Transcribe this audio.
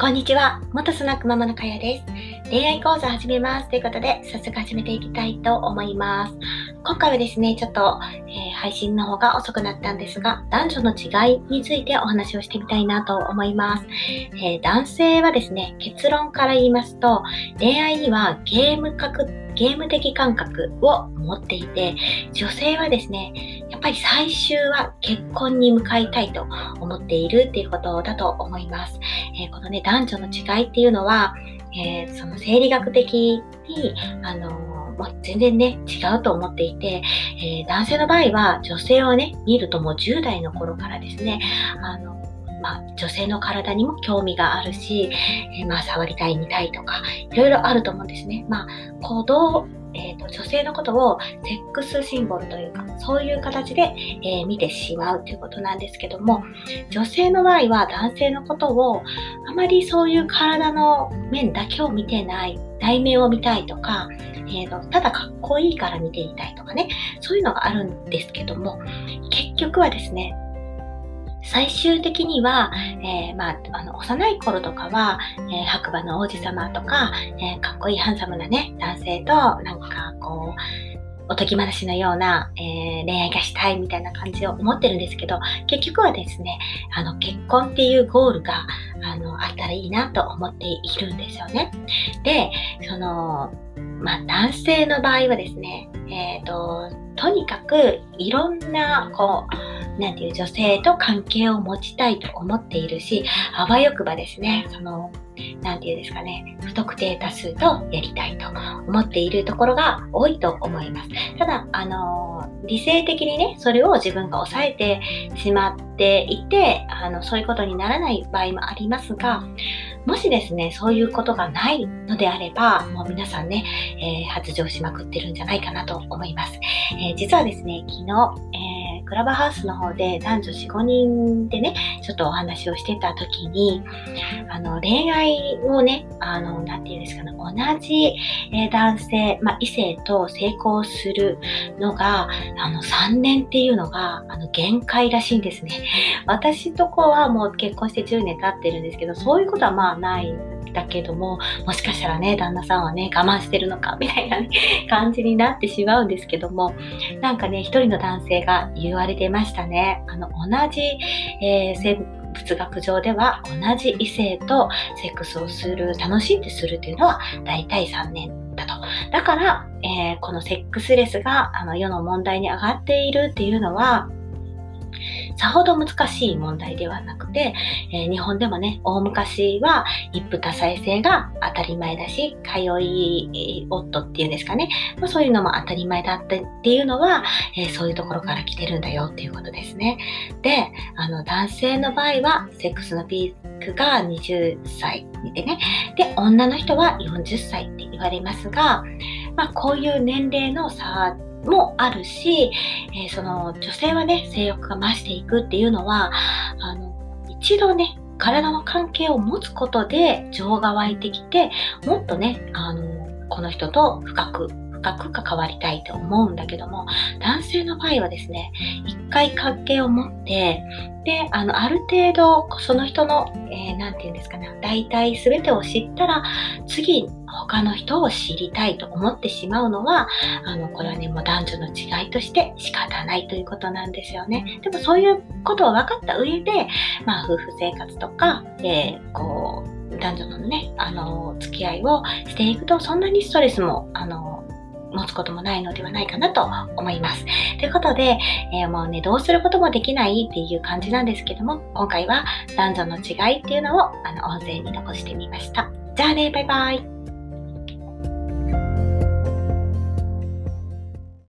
こんにちは。元スナックママのかやです。恋愛講座始めます。ということで、早速始めていきたいと思います。今回はですね、ちょっと、えー、配信の方が遅くなったんですが、男女の違いについてお話をしてみたいなと思います。えー、男性はですね、結論から言いますと、恋愛にはゲーム格ゲーム的感覚を持っていて、女性はですね、っぱり最終は結婚に向かいたいと思っているっていうことだと思います。えー、このね、男女の違いっていうのは、えー、その生理学的に、あのもう全然ね、違うと思っていて、えー、男性の場合は女性をね、見るともう10代の頃からですね、あのまあ、女性の体にも興味があるし、えー、まあ、触りたい、見たいとか、いろいろあると思うんですね。まあ、行動、えーと、女性のことをセックスシンボルというか、そういう形で、えー、見てしまうということなんですけども、女性の場合は男性のことをあまりそういう体の面だけを見てない、内面を見たいとか、えーとただかっこいいから見ていたいとかね、そういうのがあるんですけども、結局はですね、最終的には、えー、まあ、あの、幼い頃とかは、えー、白馬の王子様とか、えー、かっこいいハンサムなね、男性と、なんこう、おとぎ話のような、えー、恋愛がしたいみたいな感じを思ってるんですけど、結局はですね、あの、結婚っていうゴールが、あの、あったらいいなと思っているんですよね。で、その、まあ、男性の場合はですね、えっ、ー、と、とにかくいろんな、こう、なんていう女性と関係を持ちたいと思っているし、あわよくばですね、その、なんていうんですかね、不特定多数とやりたいと思っているところが多いと思います。ただ、あの、理性的にね、それを自分が抑えてしまっていて、あの、そういうことにならない場合もありますが、もしですね、そういうことがないのであれば、もう皆さんね、えー、発情しまくってるんじゃないかなと思います。えー、実はですね、昨日、クラブハウスの方で男女4、5人でね、ちょっとお話をしてた時に、あの、恋愛をね、あの、なんていうんですかね、同じ、男性、まあ、異性と成功するのが、あの、3年っていうのが、あの、限界らしいんですね。私とこはもう結婚して10年経ってるんですけど、そういうことはまあないだけども、もしかしたらね、旦那さんはね、我慢してるのか、みたいな、ね、感じになってしまうんですけども、なんかね、一人の男性が言われてましたね。あの、同じ、えー、生物学上では同じ異性とセックスをする、楽しんでするっていうのは大体3年だと。だから、えー、このセックスレスがあの世の問題に上がっているっていうのは、さほど難しい問題ではなくて、えー、日本でもね、大昔は一夫多妻制が当たり前だし、通い夫っていうんですかね、まあ、そういうのも当たり前だったっていうのは、えー、そういうところから来てるんだよっていうことですね。で、あの、男性の場合は、セックスのピークが20歳でね、で、女の人は40歳って言われますが、まあ、こういう年齢の差もあるし、えー、その女性はね、性欲が増していくっていうのは、あの、一度ね、体の関係を持つことで情が湧いてきて、もっとね、あの、この人と深く深く関わりたいと思うんだけども、男性の場合はですね、一回関係を持って、で、あの、ある程度、その人の、えー、なんて言うんですかね、大体全てを知ったら、次、他の人を知りたいと思ってしまうのは、あの、これはね、もう男女の違いとして仕方ないということなんですよね。でもそういうことを分かった上で、まあ、夫婦生活とか、えー、こう、男女のね、あの、付き合いをしていくと、そんなにストレスも、あの、持つこともないのではないかなと思います。ということで、えー、もうね、どうすることもできないっていう感じなんですけども、今回は男女の違いっていうのをあの音声に残してみました。じゃあね、バイバイ。